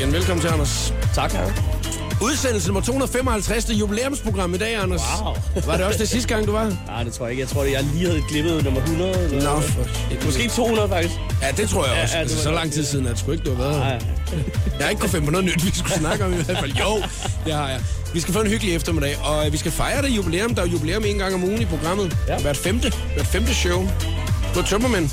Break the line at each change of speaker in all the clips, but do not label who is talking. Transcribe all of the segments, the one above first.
igen. Velkommen til, Anders.
Tak, Harry.
Udsendelse nummer 255. Det jubilæumsprogram i dag, Anders.
Wow.
Var det også det sidste gang, du var?
Nej, det tror jeg ikke. Jeg tror, det jeg lige havde glippet nummer 100. Eller
Nå, for...
Måske 200, faktisk.
Ja, det tror jeg også.
ja, det
altså, så lang tid siden, at det sgu ikke, du har været.
Nej,
Jeg har ikke kunnet finde på noget nyt, vi skulle snakke om i hvert fald. Jo, det har jeg. Vi skal få en hyggelig eftermiddag, og øh, vi skal fejre det jubilæum. Der er jubilæum en gang om ugen i programmet.
Ja.
Hvert femte. Hvert femte show. Du er tømmermænd.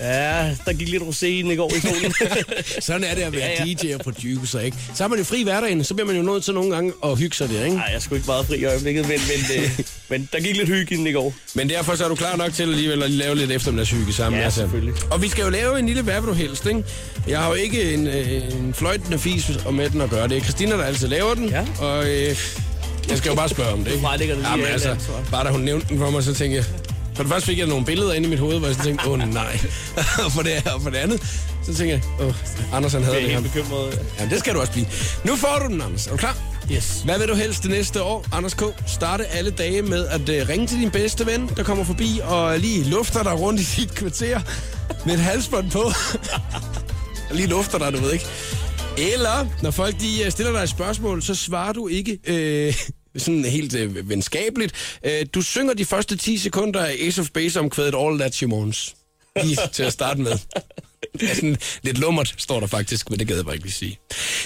Ja, der gik lidt rosé i går i solen.
Sådan er det at være
Ja, ja.
DJ og producer, ikke? Så har man jo fri hverdagen, så bliver man jo nødt til nogle gange at hygge sig der, ikke?
Nej, jeg skulle ikke meget fri i øjeblikket, men, men, øh, men der gik lidt hygge i den i går.
Men derfor så er du klar nok til alligevel at lave lidt eftermiddagshygge sammen.
Ja, selvfølgelig.
Og vi skal jo lave en lille hvad du helst, ikke? Jeg har jo ikke en, øh, en fløjtende fis med den at gøre. Det er Christina, der altid laver den.
Ja.
Og øh, jeg skal jo bare spørge om det, ikke?
Bare lægger det lige
altså, bare da hun nævnte den for mig, så tænkte jeg... For det første fik jeg nogle billeder inde i mit hoved, hvor jeg så tænkte, åh oh, nej. og, for det, og for det andet, så tænkte jeg, åh, oh, Anders han havde
Jeg
det
er
her.
helt bekymret.
Ja, det skal du også blive. Nu får du den, Anders. Er du klar?
Yes.
Hvad vil du helst det næste år, Anders K? Starte alle dage med at uh, ringe til din bedste ven, der kommer forbi og lige lufter dig rundt i dit kvarter med et halsbånd på. lige lufter dig, du ved ikke. Eller, når folk de uh, stiller dig et spørgsmål, så svarer du ikke øh, sådan helt øh, venskabeligt. Øh, du synger de første 10 sekunder af Ace of Base omkvædet All That She Wants. Lige til at starte med. Ja, sådan lidt lummert, står der faktisk, men det gad jeg bare ikke lige sige.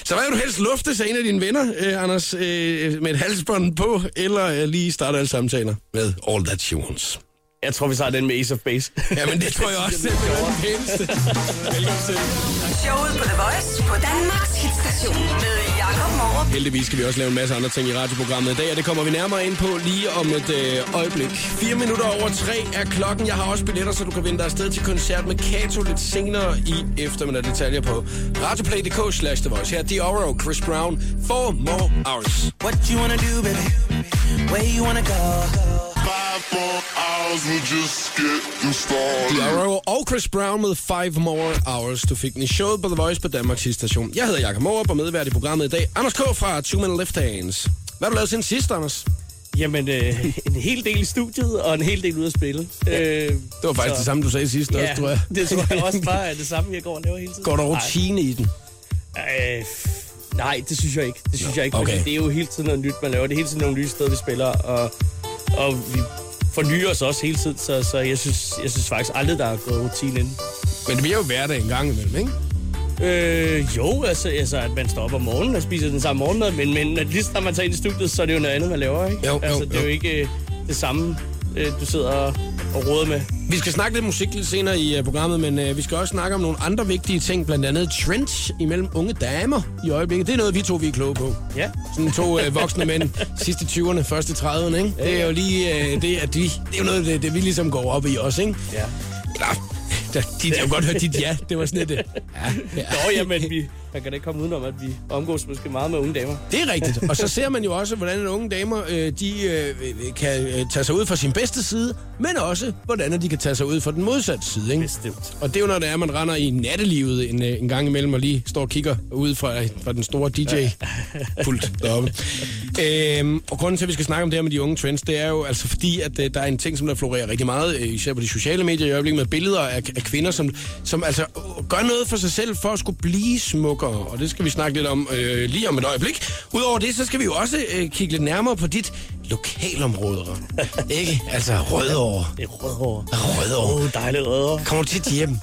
Så hvad vil du helst lufte sig en af dine venner, øh, Anders, øh, med et halsbånd på, eller øh, lige starte alle samtaler med All That She Wants?
Jeg tror, vi tager den med Ace of Base.
Jamen, det tror jeg også, det er den pæneste. Velkommen til.
Showet på The Voice på Danmarks hitstation med.
Heldigvis skal vi også lave en masse andre ting i radioprogrammet i dag, og det kommer vi nærmere ind på lige om et øh, øjeblik. 4 minutter over tre er klokken. Jeg har også billetter, så du kan vinde dig afsted til koncert med Kato lidt senere i eftermiddag. Detaljer på radioplay.dk slash The Voice. Her er Dioro, Chris Brown, Four More Hours.
What you wanna do, baby? Where you wanna go?
Five more hours will just get you started.
Dioro og Chris Brown med Five More Hours. Du fik den i showet på The Voice på Danmarks station. Jeg hedder Jakob Morup og medvært i programmet i dag. Anders K. fra Two Men Left Hands. Hvad har du lavet siden sidst, Anders?
Jamen, øh, en hel del i studiet, og en hel del ude at spille. Øh,
Det var faktisk
så-
det samme, du sagde sidst
Ja,
også, tror jeg.
det tror jeg også bare er det samme, jeg går og laver hele tiden.
Går der rutine i den?
Nej, øh, nej, det synes jeg ikke. Det synes jeg ikke,
okay.
det er jo hele tiden noget nyt, man laver. Det er hele tiden nogle nye steder, vi spiller, og, og vi fornyer os også hele tiden, så, så jeg, synes, jeg synes faktisk aldrig, der er gået rutine ind.
Men det bliver jo hverdag en gang imellem, ikke?
Øh, jo, altså, altså, at man står op om morgenen og spiser den samme morgenmad, men, men lige når man tager ind i studiet, så er det jo noget andet, man laver, ikke?
Jo, jo,
altså, det er
jo.
jo ikke øh, det samme, øh, du sidder og, og råder med.
Vi skal snakke lidt musik lidt senere i uh, programmet, men uh, vi skal også snakke om nogle andre vigtige ting, blandt andet trends imellem unge damer i øjeblikket. Det er noget, vi to vi er kloge på.
Ja.
Sådan to uh, voksne mænd, sidste 20'erne, første 30'erne, ikke? Det er jo lige uh, det, at de, det er jo noget, det, det vi ligesom går op i også, ikke?
Ja.
Eller, der, de, jeg har godt hørt dit ja. Det var sådan lidt... øh, Ja, ja.
Nå, jamen, vi, man kan da ikke komme udenom, at vi omgås måske meget med unge damer.
Det er rigtigt. Og så ser man jo også, hvordan unge damer øh, de, øh, kan øh, tage sig ud fra sin bedste side, men også, hvordan de kan tage sig ud fra den modsatte side. Ikke?
Bestemt.
Og det er jo, når det er, man render i nattelivet en, en gang imellem og lige står og kigger ud fra, fra den store DJ-pult deroppe. Øhm, og grunden til, at vi skal snakke om det her med de unge trends, det er jo altså fordi, at øh, der er en ting, som der florerer rigtig meget, øh, især på de sociale medier i øjeblikket, med billeder af, af kvinder, som, som altså gør noget for sig selv for at skulle blive smukkere. Og det skal vi snakke lidt om øh, lige om et øjeblik. Udover det, så skal vi jo også øh, kigge lidt nærmere på dit lokalområde. Ikke? Altså Rødovre.
Det er.
Rødovre.
Åh, oh, dejligt rødhår.
Kommer du tit hjem?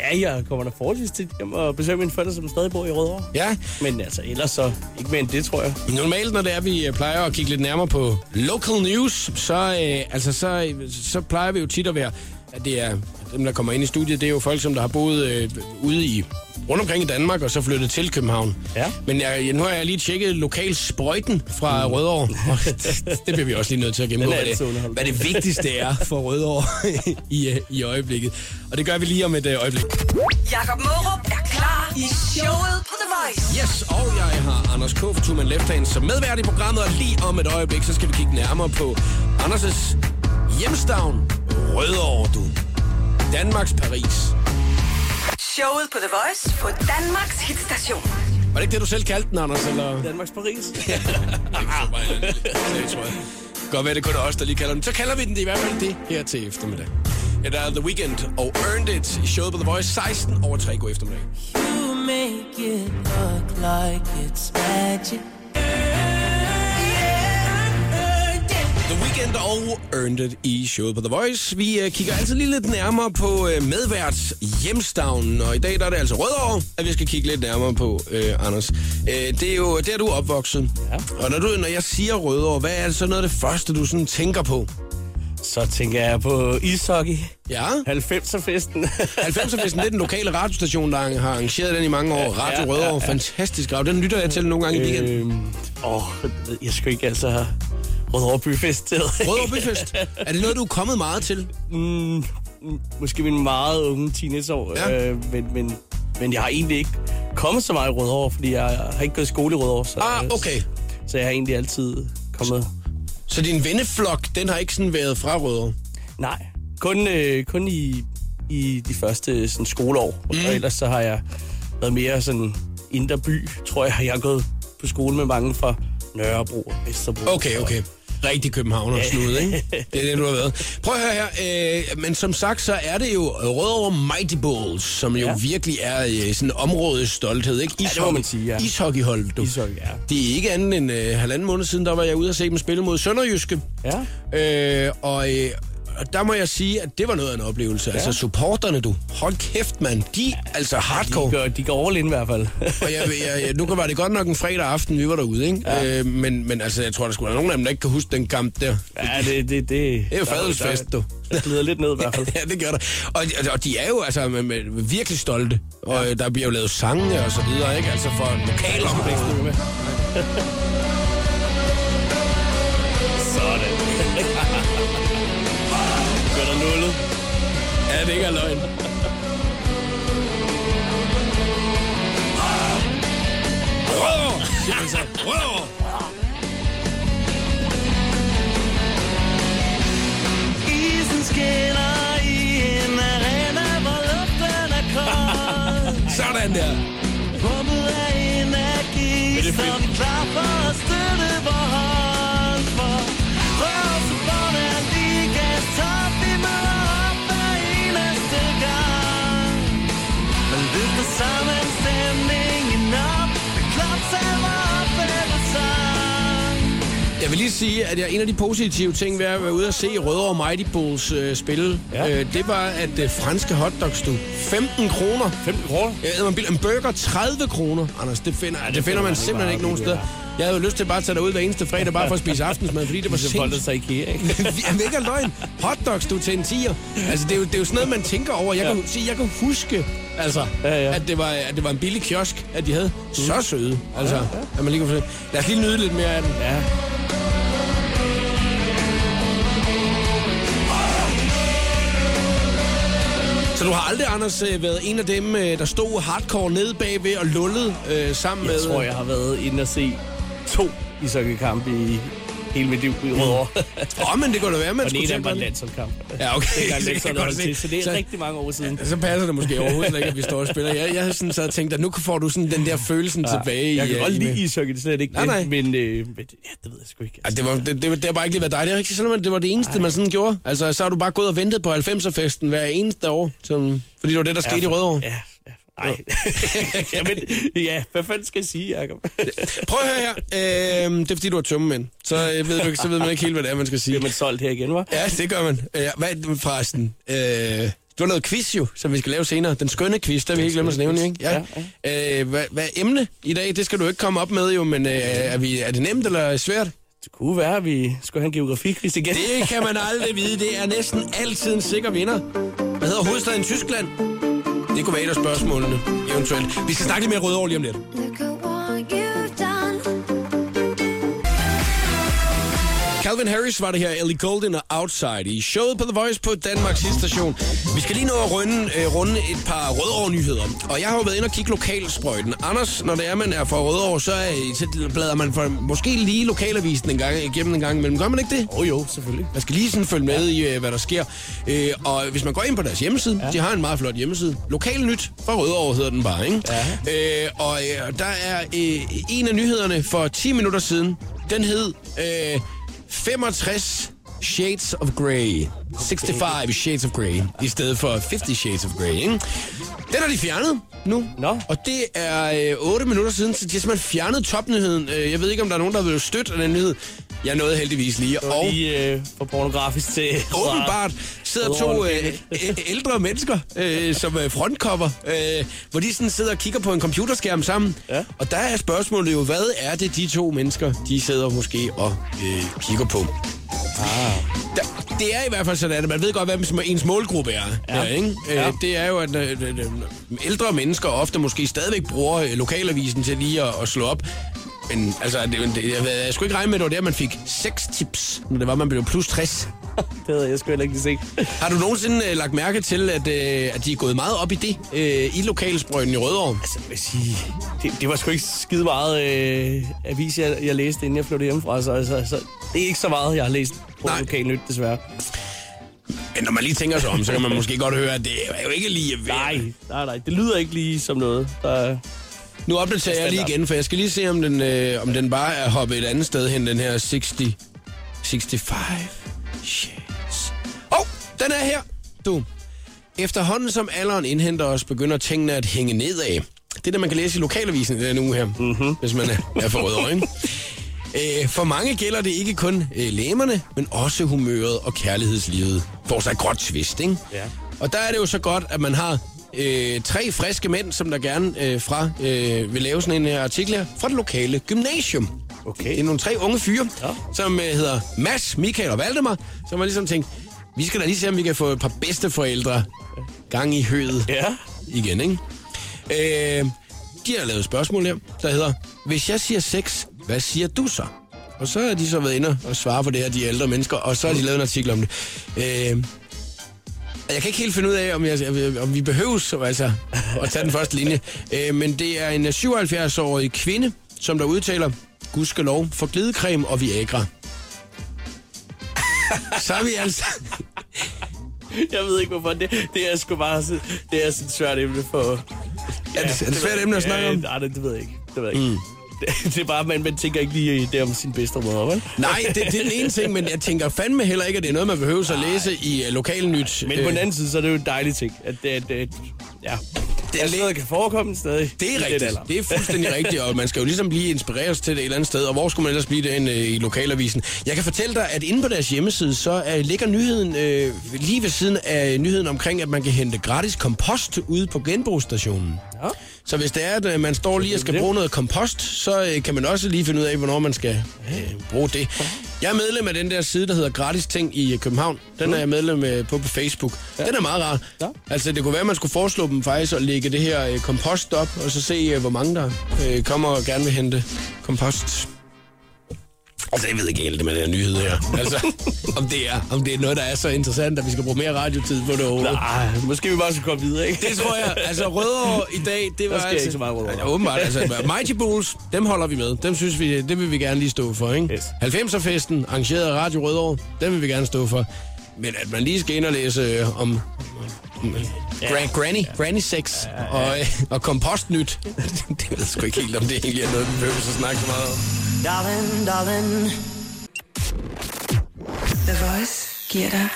Ja, jeg kommer da forholdsvis til hjem og besøger mine forældre, som stadig bor i Rødovre.
Ja.
Men altså, ellers så ikke mere end det, tror jeg.
Normalt, når det er, vi øh, plejer at kigge lidt nærmere på local news, så, øh, altså, så, så plejer vi jo tit at være, at det er dem, der kommer ind i studiet, det er jo folk, som der har boet øh, ude i rundt omkring i Danmark, og så flyttet til København.
Ja.
Men jeg, nu har jeg lige tjekket lokal sprøjten fra mm. Rødovre, og det, det bliver vi også lige nødt til at gennemgå, hvad det, hvad det vigtigste er for Rødovre i, øh, i øjeblikket. Og det gør vi lige om et øh, øjeblik.
Jakob Morup er klar i showet på The Voice.
Yes, og jeg har Anders K. fra Two Man Left Hand som medvært i programmet, og lige om et øjeblik, så skal vi kigge nærmere på Anders' hjemstavn, Rødovre, du. Danmarks Paris.
Showet på The Voice på Danmarks hitstation.
Var det ikke det, du selv kaldte den, Anders? Eller?
Danmarks Paris.
det tror jeg. Godt være, det kun er os, der lige kalder den. Så kalder vi den det i hvert fald det her til eftermiddag. Ja, der er The Weeknd og Earned It i showet på The Voice 16 over 3 god eftermiddag.
You make it look like it's magic.
The Weeknd og Earned It i showet på The Voice. Vi uh, kigger altid lige lidt nærmere på uh, medværts hjemstavnen, og i dag der er det altså Rødovre, at vi skal kigge lidt nærmere på, uh, Anders. Uh, det er jo der, du er opvokset.
Ja.
Og når, du, når jeg siger Rødovre, hvad er så noget af det første, du sådan tænker på?
Så tænker jeg på ishockey.
Ja,
90'er-festen.
90'er-festen, det er den lokale radiostation, der har arrangeret den i mange år. Radio
ja,
Rødovre,
ja, ja.
fantastisk radio. Den lytter jeg til nogle gange i weekenden.
øhm, åh, jeg skal ikke altså Rødovre Byfest.
Rødovre Byfest. Er det noget, du er kommet meget til?
mm, måske min meget unge teenageår.
Ja.
Øh, men, men, men jeg har egentlig ikke kommet så meget i Rødovre, fordi jeg har ikke gået i skole i Rødovre. Så,
Ah, okay.
Så jeg har egentlig altid kommet...
Så din venneflok, den har ikke sådan været fra Rødovre?
Nej, kun, øh, kun i, i de første sådan, skoleår. Mm. Og ellers så har jeg været mere sådan indre by, tror jeg. Jeg har gået på skole med mange fra Nørrebro og Vesterbro.
Okay, okay. Rigtig Københavner snud, ikke? Det er det, du har været. Prøv at høre her. Øh, men som sagt, så er det jo Rødovre Mighty Bulls, som jo
Ja.
virkelig er øh, sådan områdets stolthed, ikke?
det må man sige, ja.
Ishockeyholdet, du.
Ishockey, ja.
Det er ikke andet end øh, halvanden måned siden, der var jeg ude og se dem spille mod Sønderjyske.
Ja.
Øh, og, øh, og der må jeg sige, at det var noget af en oplevelse. Ja. Altså supporterne, du. Hold kæft, mand. De er altså hardcore.
De går, de går all in i hvert fald.
Og jeg, jeg, jeg, nu var det godt nok en fredag aften, vi var derude, ikke? Ja. Øh, men, men altså, jeg tror, der skulle være nogen af dem, der ikke kan huske den kamp der.
ja, det, det, det,
Det er jo fadelsfest, du.
Der glider lidt ned i hvert fald.
ja, det gør der. Og, og- de er jo altså med, med, virkelig stolte. Og ja. der bliver jo lavet sange og så videre, ikke? Altså for lokalområdet.
Sådan. nullet?
Ja, det ikke er løgn. Rødovre! siger man så. Rødovre!
Isen skinner i en arena, hvor luften er kold.
Sådan der.
Pumpet af energi,
er
vi klar for
Jeg vil lige sige, at jeg, en af de positive ting ved at være ude og se Rødovre Mighty Bulls øh, spille, ja.
Ja.
øh, det var, at øh, franske hotdogs, du, 15 kroner.
15 kroner?
Mig en burger 30 kroner, Anders. Det finder, det, det finder man
ikke
simpelthen ikke nogen steder. Jeg havde jo lyst til bare at tage ud hver eneste fredag, bare for at spise aftensmad, fordi det var sindssygt.
sig IKEA, ikke?
Jamen ikke løgn. Hotdogs, du til en tiger. Altså, det er, jo, det er jo sådan noget, man tænker over. Jeg, kan, sige, jeg kan huske, altså,
Ja, ja.
At, det var, at det var en billig kiosk, at de havde. Så søde. Altså, at man lige kunne få- Lad os lige nyde lidt mere af den.
Ja.
Så du har aldrig, Anders, øh, været en af dem, øh, der stod hardcore nede bagved og lullede øh, sammen
Jeg
med...
tror, jeg har været inde og se to ishockeykampe i hele mit liv i Rødovre.
Åh, oh, men det kunne da være, man
Og
skulle
ene af dem
tænke
var
på
en
det.
landsholdskamp.
Ja, okay.
Det er
Det kan
til, så det er
Så-
rigtig mange år siden.
Så passer det måske overhovedet ikke, at vi står og spiller. Jeg, jeg sådan så tænkt, at nu får du sådan den der følelsen ja, tilbage.
Jeg kan
øh,
godt lide ishockey, det er slet ikke
Nej, nej.
det. Men, øh, men ja, det ved jeg sgu ikke.
Ja, det, var, det, det, det har bare ikke lige været dig. Det er rigtig at det var det eneste, Ej. man sådan gjorde. Altså, så har du bare gået og ventet på 90'er-festen hver eneste år. Som, fordi det var det, der skete i Rødovre.
Ja, ja. Nej. Jamen, ja, hvad fanden skal jeg sige, Jacob?
Prøv at høre her. Øhm, det er fordi, du er tømmermænd. Så, øh, ved du, så ved man ikke helt, hvad det er, man skal sige.
Bliver man solgt her igen, hva'?
Ja, det gør man. Øh, hvad er det forresten? Øh, du har noget quiz jo, som vi skal lave senere. Den skønne quiz, der vi ikke glemme at nævne, ikke? Ja. ja. Øh, hvad, hvad er emne i dag? Det skal du ikke komme op med jo, men øh, er, vi, er det nemt eller svært?
Det kunne være, at vi skulle have en geografikris igen.
Det kan man aldrig vide. Det er næsten altid en sikker vinder. Hvad hedder hovedstaden i Tyskland? Det kunne være et af spørgsmålene, eventuelt. Vi skal snakke lidt mere rødovre lige om lidt. Calvin Harris var det her, Ellie Golden og Outside i showet på The Voice på Danmarks station. Vi skal lige nå at runde, øh, runde et par Rødovre-nyheder. Og jeg har jo været inde og kigge lokalsprøjten. Anders, når det er, man er fra Rødovre, så, er, så bladrer man for, måske lige lokalavisen en gang, igennem en gang imellem. Gør man ikke det?
Åh oh, jo, selvfølgelig.
Man skal lige sådan følge med i, øh, hvad der sker. Øh, og hvis man går ind på deres hjemmeside, ja. de har en meget flot hjemmeside. Lokal nyt fra Rødovre hedder den bare, ikke? Ja. Øh, og øh, der er øh, en af nyhederne for 10 minutter siden. Den hed... Øh, 65 Shades of Grey. 65 Shades of Grey. I stedet for 50 Shades of Grey, ikke? Den har de fjernet nu.
Nå.
Og det er øh, 8 minutter siden, så de har simpelthen fjernet topnyheden. Øh, jeg ved ikke, om der er nogen, der vil støtte den nyhed. Jeg nåede heldigvis lige. Og
Lige øh, for pornografisk til...
åbenbart sidder to øh, ældre mennesker øh, som øh, frontcover, øh, hvor de sådan sidder og kigger på en computerskærm sammen.
Ja.
Og der er spørgsmålet jo, hvad er det, de to mennesker, de sidder måske og øh, kigger på? Ah. Der, det er i hvert fald sådan, at man ved godt, hvad ens målgruppe er. Ja. Ja, ikke?
Ja.
Øh, det er jo, at øh, ældre mennesker ofte måske stadigvæk bruger lokalavisen til lige at, at slå op. Men altså, det, det, jeg, jeg skulle ikke regne med, at det var der, man fik seks tips, når det var, man blev plus 60.
Det havde jeg sgu heller ikke set.
Har du nogensinde øh, lagt mærke til, at, øh, at de er gået meget op i det øh, i lokalsprøjten i Rødovre?
Altså, jeg vil sige, det, det var sgu ikke skide meget øh, avis, jeg, jeg læste, inden jeg flyttede hjemmefra. Så altså, altså, det er ikke så meget, jeg har læst på
Nej.
lokal nyt, desværre.
Men når man lige tænker sig om, så kan man måske godt høre, at det er jo ikke lige...
Nej, nej, nej. Det lyder ikke lige som noget, der...
Nu opdaterer jeg lige igen, for jeg skal lige se, om den, øh, om den bare er hoppet et andet sted hen, den her 60... 65 shades. Åh, oh, den er her, du. Efterhånden som alderen indhenter os, begynder tingene at hænge nedad. Det er det, man kan læse i lokalavisen den uge her, mm-hmm. hvis man er, er for rød øjne. Øh, for mange gælder det ikke kun øh, læmerne, men også humøret og kærlighedslivet. Får sig et gråt twist, ikke?
Ja.
Og der er det jo så godt, at man har øh, tre friske mænd, som der gerne øh, fra øh, vil lave sådan en her artikel her, fra det lokale gymnasium.
Okay.
Det er nogle tre unge fyre,
Ja.
ja. som øh, hedder Mads, Michael og Valdemar, som har ligesom tænkt, vi skal da lige se, om vi kan få et par bedsteforældre gang i høet
Ja.
igen, ikke? Øh, de har lavet et spørgsmål her, der hedder, hvis jeg siger sex, hvad siger du så? Og så har de så været inde og svare på det her, de ældre mennesker, og så har de lavet en artikel om det. Øh, jeg kan ikke helt finde ud af, om, jeg, om vi behøves altså, at tage den første linje. Øh, men det er en 77-årig kvinde, som der udtaler, gudskelov for glidecreme og Viagra. Så er vi altså...
Jeg ved ikke, hvorfor. Det, det er sgu bare det er sådan et svært emne for...
Er det, er det svært emne at snakke
Ja,
om?
Nej, det, det ved jeg ikke. Det ved jeg ikke. Mm. Det, er bare, man, man tænker ikke lige det om sin bedste mor, vel?
Nej, det, det er den ene ting, men jeg tænker fandme heller ikke, at det er noget, man behøver at læse i uh, lokalnyt.
Men på den anden side, så er det jo en dejlig ting, at det, at, at ja, det er noget, der kan forekomme stadig.
Det er rigtigt. Det er fuldstændig rigtigt, og man skal jo ligesom blive inspireret til det et eller andet sted. Og hvor skulle man ellers blive det end, øh, i lokalavisen? Jeg kan fortælle dig, at inde på deres hjemmeside, så øh, ligger nyheden øh, lige ved siden af nyheden omkring, at man kan hente gratis kompost ude på genbrugsstationen.
Ja.
Så hvis det er, at øh, man står lige og skal bruge noget kompost, så øh, kan man også lige finde ud af, hvornår man skal øh, bruge det. Jeg er medlem af den der side, der hedder Gratis Ting i øh, København. Den er jeg medlem på på Facebook. Den er meget rar. Altså, det kunne være, at man skulle foreslå dem faktisk at lægge det her kompost op, og så se, hvor mange der kommer og gerne vil hente kompost. Altså, jeg ved ikke helt det med den her nyhed her. Altså, om det, er, om det er noget, der er så interessant, at vi skal bruge mere radiotid på det overhovedet.
Nej, måske vi bare skal komme videre, ikke?
Det tror jeg. Altså, Rødovre i dag, det var altså...
ikke så meget Rødovre.
Ja, åbenbart. Altså, Mighty Bulls, dem holder vi med. Dem synes vi, det vil vi gerne lige stå for, ikke?
Yes.
90'er-festen, arrangeret af Radio Rødovre, dem vil vi gerne stå for. Men at man lige skal ind og læse øh, om... om Gra- granny, granny sex og, øh, og kompostnyt. det ved jeg sgu ikke helt, om det egentlig er noget, vi behøver at snakke så meget om.
Darling, darling.
The Voice giver dig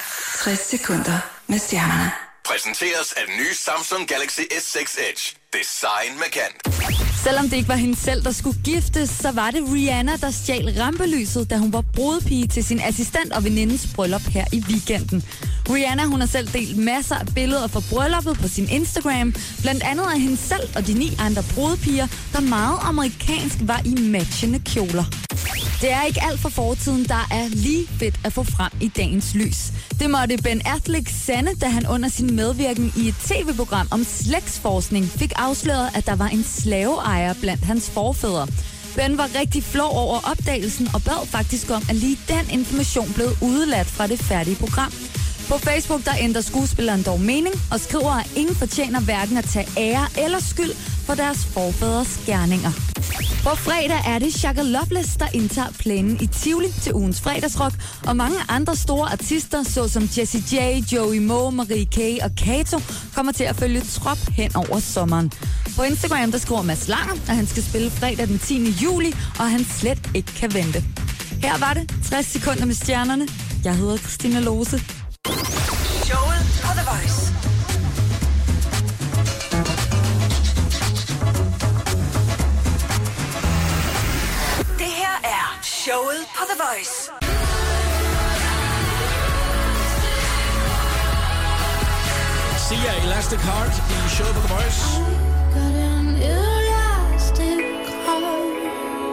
60 sekunder med stjernerne.
Præsenteres af den nye Samsung Galaxy S6 Edge. Design med kant.
Selvom det ikke var hende selv, der skulle giftes, så var det Rihanna, der stjal rampelyset, da hun var brudepige til sin assistent og venindens bryllup her i weekenden. Rihanna hun har selv delt masser af billeder fra brylluppet på sin Instagram, blandt andet af hende selv og de ni andre brudepiger, der meget amerikansk var i matchende kjoler. Det er ikke alt for fortiden, der er lige fedt at få frem i dagens lys. Det måtte Ben Affleck sande, da han under sin medvirken i et tv-program om slægtsforskning fik afsløret, at der var en slaveejer blandt hans forfædre. Ben var rigtig flov over opdagelsen og bad faktisk om, at lige den information blev udeladt fra det færdige program. På Facebook der ændrer skuespilleren dog mening og skriver, at ingen fortjener hverken at tage ære eller skyld for deres forfædres gerninger. På fredag er det Shaka Loveless, der indtager plænen i Tivoli til ugens fredagsrock, og mange andre store artister, såsom Jessie J, Joey Moe, Marie K og Kato, kommer til at følge trop hen over sommeren. På Instagram der skriver Mads Langer, at han skal spille fredag den 10. juli, og han slet ikke kan vente. Her var det 60 sekunder med stjernerne. Jeg hedder Christina Lose.
Voice.
Sia Elastic Heart i showet på The Voice.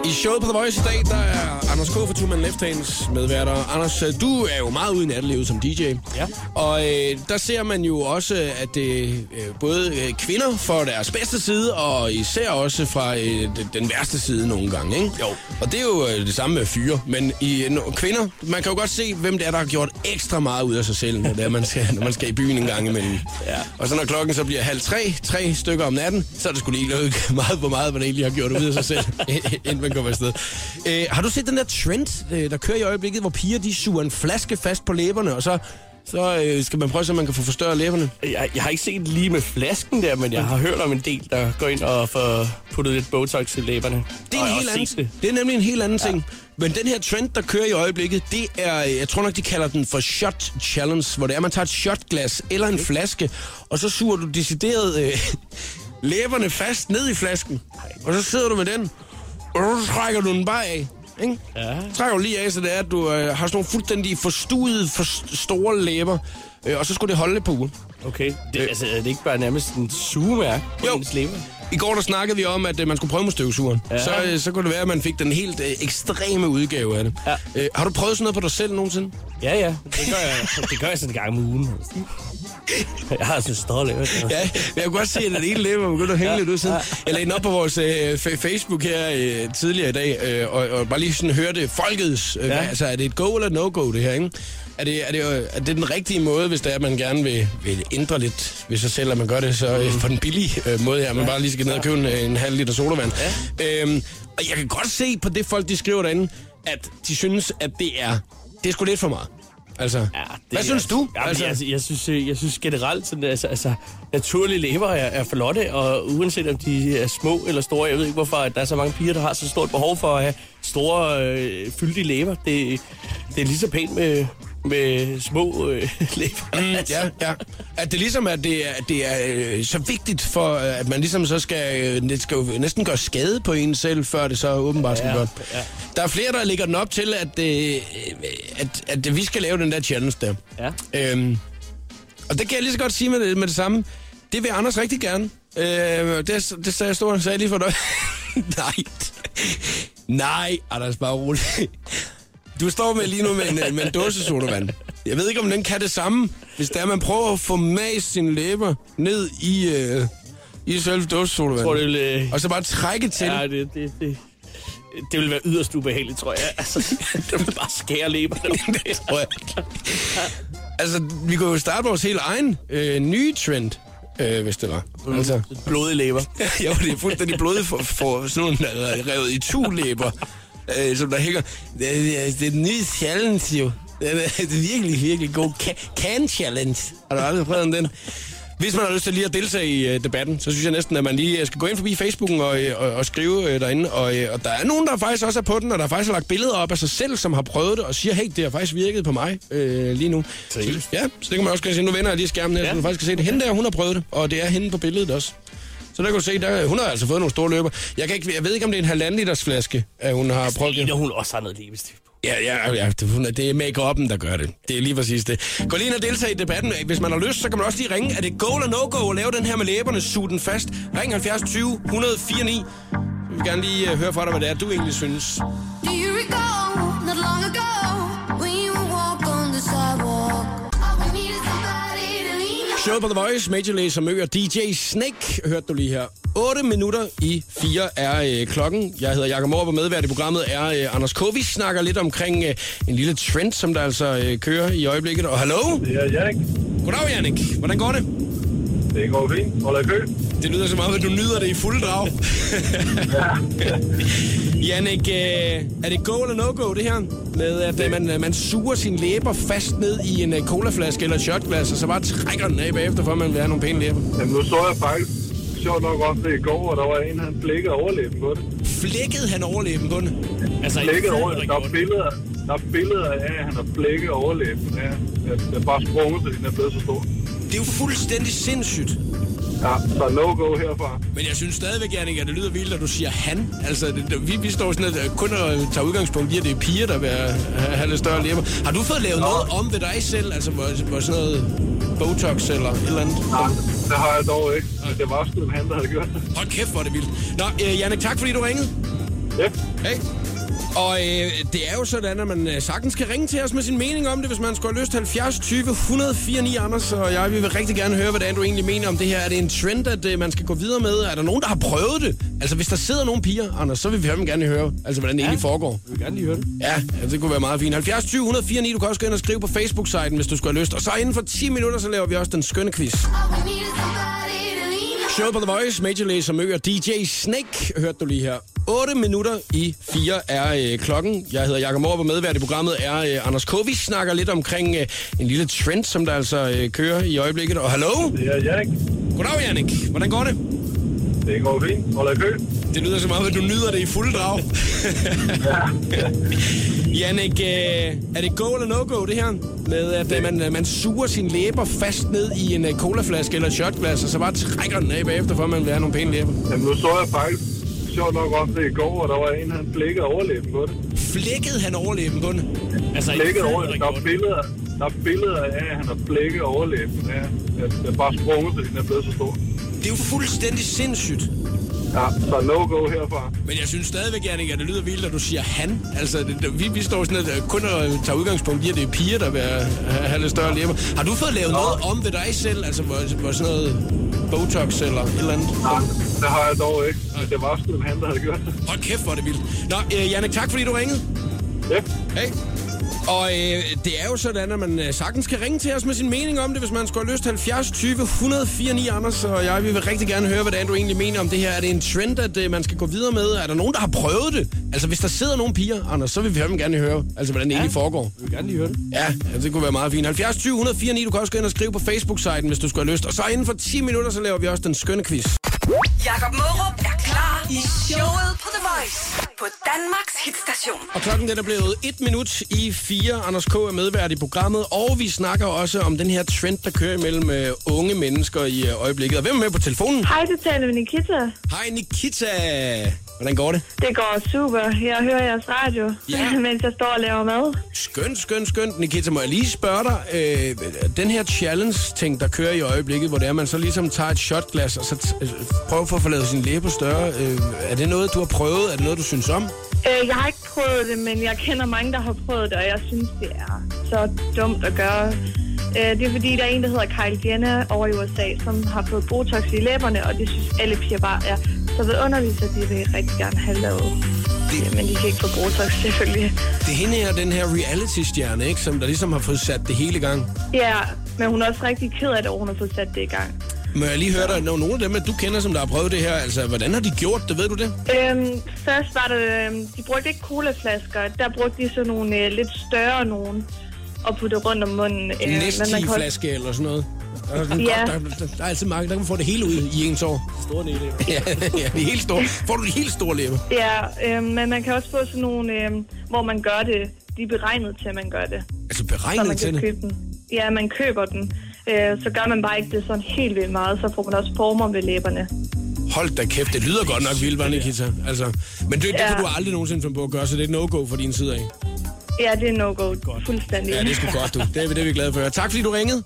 I showet på The Voice i dag, der er Anders K. fra Two Man Left Hands medværter. Anders, du er jo meget ude i nattelivet som DJ.
Ja.
Og øh, der ser man jo også, at øh, både øh, kvinder får deres bedste side, og især også fra øh, den- værste side nogle gange, ikke? Jo. Og det er jo øh, det samme med fyre. Men i øh, no- kvinder, man kan jo godt se, hvem det er, der har gjort ekstra meget ud af sig selv, når, det er, man, skal, når man skal i byen en gang imellem.
Ja.
Og så når klokken så bliver halv tre, tre stykker om natten, så er det sgu lige meget, hvor meget man egentlig har gjort ud af sig selv, inden man kommer afsted. Øh, har du set den der trend, øh, der kører i øjeblikket, hvor piger de suger en flaske fast på læberne, og så, så øh, skal man prøve, så man kan få forstørret læberne?
Jeg, jeg har ikke set lige med flasken der, men jeg har hørt om en del, der går ind og får puttet lidt Botox i læberne.
Det er, en helt anden, det. det er nemlig en helt anden ja. ting. Men den her trend, der kører i øjeblikket, det er, øh, jeg tror nok, de kalder den for shot challenge, hvor det er, man tager et shotglas eller en flaske, og så suger du decideret øh, læberne fast ned i flasken. Og så sidder du med den, så trækker du den bare af. Ikke?
Ja.
Trækker du lige af, så det er, at du øh, har sådan nogle fuldstændig forstuede, for store læber. Øh, og så skulle det holde et par uger.
Okay, det, altså, er det ikke bare nærmest en sugemærke på
Jo.
ens læber?
I går der snakkede vi om, at øh, man skulle prøve med støvsugeren. Ja. Så, øh, så kunne det være, at man fik den helt øh, ekstreme udgave af det.
Ja.
Øh, har du prøvet sådan noget på dig selv nogensinde?
Ja, ja, det gør jeg, det gør jeg sådan en gang om ugen. Jeg har sådan en læber.
Ja, jeg kunne godt se, at den ene læbe var begyndt at hænge lidt ud siden. Jeg lagde den op på vores øh, fa- Facebook her øh, tidligere i dag, øh, og, og bare lige sådan hørte folkets... Øh, ja.
Ja.
Altså, er det et go eller no-go, det her, ikke? Er det, er, det, øh, er det den rigtige måde, hvis det er, at man gerne vil, vil ændre lidt ved sig selv, at man gør det så øh, på den billige øh, måde her, man bare lige skal ned og købe en, øh, en halv liter sodavand. Ja. Øhm, og jeg kan godt se på det folk, de skriver derinde, at de synes, at det er, det er sgu lidt for meget. Altså,
Ja,
hvad
er-
synes du?
Jamen, altså, altså, jeg, synes, øh, jeg synes generelt, sådan, altså, altså, naturlige læber er, er flotte, og uanset om de er små eller store, jeg ved ikke hvorfor, at der er så mange piger, der har så stort behov for at have store, øh, fyldige læber. Det, det er lige så pænt med, med små øh, læber.
Mm, ja, ja. At det ligesom er, det er, det er øh, så vigtigt for, øh, at man ligesom så skal, øh, det skal jo næsten gøre skade på en selv, før det så åbenbart skal
Ja,
godt.
ja.
Der er flere, der lægger den op til, at, øh, at, at vi skal lave den der challenge der.
Ja.
Øhm, og det kan jeg lige så godt sige med det, med det samme. Det vil Anders rigtig gerne. Øh, det, det sagde jeg stort, sagde lige for dig. Nej. Nej, Anders, bare rolig. Du står med lige nu med en, med en dåse sodavand. Jeg ved ikke, om den kan det samme, hvis det er, man prøver at få mas sine læber ned i, øh, i selve dåse sodavand.
tror, det vil, øh,
Og så bare trække til.
ja, det, det, det, det vil være yderst ubehageligt, tror jeg. Altså, det vil bare skære læberne.
det tror jeg. Altså, vi kunne jo starte vores helt egen øh, nye trend, øh, hvis det var. Mm. Altså,
Blodige læber.
jo, det er fuldstændig blodet for, for sådan nogle, der revet i to læber, øh, som der hænger. Det, er- det, det er den nye challenge, jo. Det er, det er virkelig, virkelig god ca- can challenge. Har du aldrig prøvet den? Hvis man har lyst til lige at deltage i øh, debatten, så synes jeg næsten, at man lige øh, skal gå ind forbi Facebooken og, øh, og, og skrive øh, derinde. Og, øh, og der er nogen, der faktisk også er på den, og der faktisk har lagt billeder op af sig selv, som har prøvet det, og siger, hey, det har faktisk virket på mig øh, lige nu. Så, ja, så det kan man også se. Nu vender jeg lige skærmen her. Ja. så du faktisk kan se det. Hende der, hun har prøvet det, og det er hende på billedet også. Så der kan du se, der, hun har altså fået nogle store løber. Jeg, kan ikke, jeg ved ikke, om det er en halvanden liters flaske, at hun har prøvet
Det hun også har noget læbestift på.
Ja, ja, ja, det, er- make-up'en, der gør det. Det er lige præcis det. Gå lige ind og deltage i debatten. Hvis man har lyst, så kan man også lige ringe. Er det go eller no-go at lave den her med læberne, suge den fast? Ring 70 20 104 9. Jeg vil gerne lige uh, høre fra dig, hvad det er, du egentlig synes.
To lean on.
Show på The Voice, Major Lazer Mø og DJ Snake, hørte du lige her. 8 minutter i 4 er øh, klokken. Jeg hedder Jakob Morup, og medvært i programmet er øh, Anders K. Vi snakker lidt omkring øh, en lille trend, som der altså øh, kører i øjeblikket. Og hallo?
Det er Jannik.
Goddag, Jannik. Hvordan går det?
Det går fint. Holder kø.
Det lyder så meget, at du nyder det i fuld drag. Jannik, øh, er det go eller no-go, det her? Med at øh, man, man suger sine læber fast ned i en øh, colaflaske eller shotglas, og så bare trækker den af bagefter, for at man vil have nogle pæne læber.
Jamen, nu så jeg faktisk sjovt nok også det i går, og der var en, han flækkede overlæben på det.
Flækkede han overlæben på den?
Altså,
Flækkede
en
overlæben. Der er billeder, der er billeder af, at han har flækket overlæben. Ja, det er bare sprunget, fordi den er blevet så stor.
Det er jo fuldstændig sindssygt.
Ja, så no-go herfra.
Men jeg synes stadigvæk, Jannik, at det lyder vildt, at du siger han. Altså, det, det, vi, vi står sådan at øh, kun og tager udgangspunkt i, at det er piger, der vil have, have lidt større læber. Har du fået lavet noget om ved dig selv? Altså, hvor, hvor sådan noget Botox eller et eller andet?
Nej, det har jeg dog ikke. Men det var sgu han, der havde gjort det.
Hold kæft, hvor er det vildt. Nå, øh, Jannik, tak fordi du ringede.
Ja.
Hej. Og øh, det er jo sådan, at man øh, sagtens kan ringe til os med sin mening om det, hvis man skulle have lyst. 70 20 104 9, Anders og jeg. Vi vil rigtig gerne høre, hvad det er, du egentlig mener om det her. Er det en trend, at øh, man skal gå videre med? Er der nogen, der har prøvet det? Altså, hvis der sidder nogle piger, Anders, så vil vi fandme gerne høre, altså, hvordan det ja. egentlig foregår.
Jeg vil gerne lige høre det.
Ja, ja, det kunne være meget fint. 70 20 104 9, du kan også gå ind og skrive på Facebook-siden, hvis du skulle have lyst. Og så inden for 10 minutter, så laver vi også den skønne quiz. Show på The Voice, Major Lazer Mø og DJ Snake, hørte du lige her. 8 minutter i 4 er øh, klokken. Jeg hedder Jakob Morup, og medvært i programmet er øh, Anders K. Vi snakker lidt omkring øh, en lille trend, som der altså øh, kører i øjeblikket. Og hallo?
Det er Jannik.
Goddag, Jannik. Hvordan går det?
Det går fint. Holder i kø.
Det lyder som om, at du nyder det i fuld drag. Jannik, øh, er det go eller no-go, det her? Med at øh, man, øh, man suger sine læber fast ned i en colaflaske eller et shotglas, og så bare trækker den af bagefter, for at man vil have nogle pæne læber.
Jamen, nu så jeg faktisk sjovt nok også det i går, og der var en, han flækkede overlæben på det.
Flækkede han overlæben på den?
Altså,
Flækket
en
overlæben. Der er billeder, der er billeder af, at han har flækket overlæben. Ja, det er bare sprunget, fordi den er blevet så stor.
Det er jo fuldstændig sindssygt.
Ja, så no-go herfra.
Men jeg synes stadigvæk, Jannik, at det lyder vildt, at du siger han. Altså, det, vi, vi står sådan at øh, kun og tager udgangspunkt i, at det er piger, der vil have, lidt større læber. Har du fået lavet noget om ved dig selv? Altså, hvor, hvor sådan noget Botox eller et eller andet?
Nej, det har jeg dog ikke. Men det var sgu han, der havde gjort det.
Hold kæft, hvor er det vildt. Nå, øh, Jannik, tak fordi du ringede.
Ja.
Hej. Og øh, det er jo sådan, at man øh, sagtens kan ringe til os med sin mening om det, hvis man skulle have lyst. 70 20 104 9, Anders og jeg. Vi vil rigtig gerne høre, hvad det er, du egentlig mener om det her. Er det en trend, at øh, man skal gå videre med? Er der nogen, der har prøvet det? Altså, hvis der sidder nogle piger, Anders, så vil vi gerne høre, altså, hvordan det ja. egentlig foregår.
Jeg vil gerne lige høre det.
Ja, ja, det kunne være meget fint. 70 20 104 9, du kan også gå ind og skrive på Facebook-siden, hvis du skulle have lyst. Og så inden for 10 minutter, så laver vi også den skønne quiz.
Jakob Mørup er klar i showet på The Voice på Danmarks hitstation.
Og klokken den er blevet 1 minut i 4. Anders K. er medvært i programmet, og vi snakker også om den her trend, der kører imellem øh, unge mennesker i øh, øjeblikket. Og hvem er med på telefonen?
Hej, du taler med Nikita.
Hej Nikita. Hvordan går det?
Det går super. Jeg hører jeres radio,
Ja.
mens jeg står og laver mad.
Skønt, skønt, skønt. Nikita, må jeg lige spørge dig, øh, den her challenge-ting, der kører i øjeblikket, hvor det er, man så ligesom tager et shotglas, og så øh, prøver at få lavet sin læber større. Øh, er det noget, du har prøvet? Er det noget, du synes om?
Øh, jeg har ikke prøvet det, men jeg kender mange, der har prøvet det, og jeg synes, det er så dumt at gøre. Øh, det er fordi, der er en, der hedder Kylie Jenner over i USA, som har fået Botox i læberne, og det synes alle piger bare er så vidunderligt, at de vil rigtig gerne have lavet.
Det-
Men de kan ikke få Botox, selvfølgelig.
Det er hende her, den her reality-stjerne, ikke? Som der ligesom har fået sat det hele i gang.
Ja, men hun er også rigtig ked af det, at hun har fået sat det i gang.
Må jeg lige høre dig, når nogle af dem, at du kender, som der har prøvet det her, altså, hvordan har de gjort det, ved du det?
Øhm, først var det, øhm, de brugte ikke colaflasker, der brugte de sådan nogle øh, lidt større nogen og putte rundt om munden.
En
Øh,
næstigflaske eller sådan noget? Der er, sådan
Ja.
godt, der, der, der er altid mange, der kan få det hele ud i ens år.
Store næle.
ja, ja, de helt store. Får du de helt store læber?
Ja, øh, men man kan også få sådan nogle, øh, hvor man gør det, de er beregnet til, at man gør det.
Altså
Så
beregnet
man
til
kan
det?
købe den. Ja, man køber den. Øh, så gør man bare ikke det sådan helt vildt meget, så får man også former ved læberne.
Hold da kæft, det lyder godt nok vildt, var Nikita. Altså, men det, det
Ja.
kan du aldrig nogensinde finde på at gøre, så det er et no-go for din side af.
Ja, det er no-go. Fuldstændig.
Ja, det er sgu godt, du. Det er, vi- det er vi glade for. Tak fordi du ringede.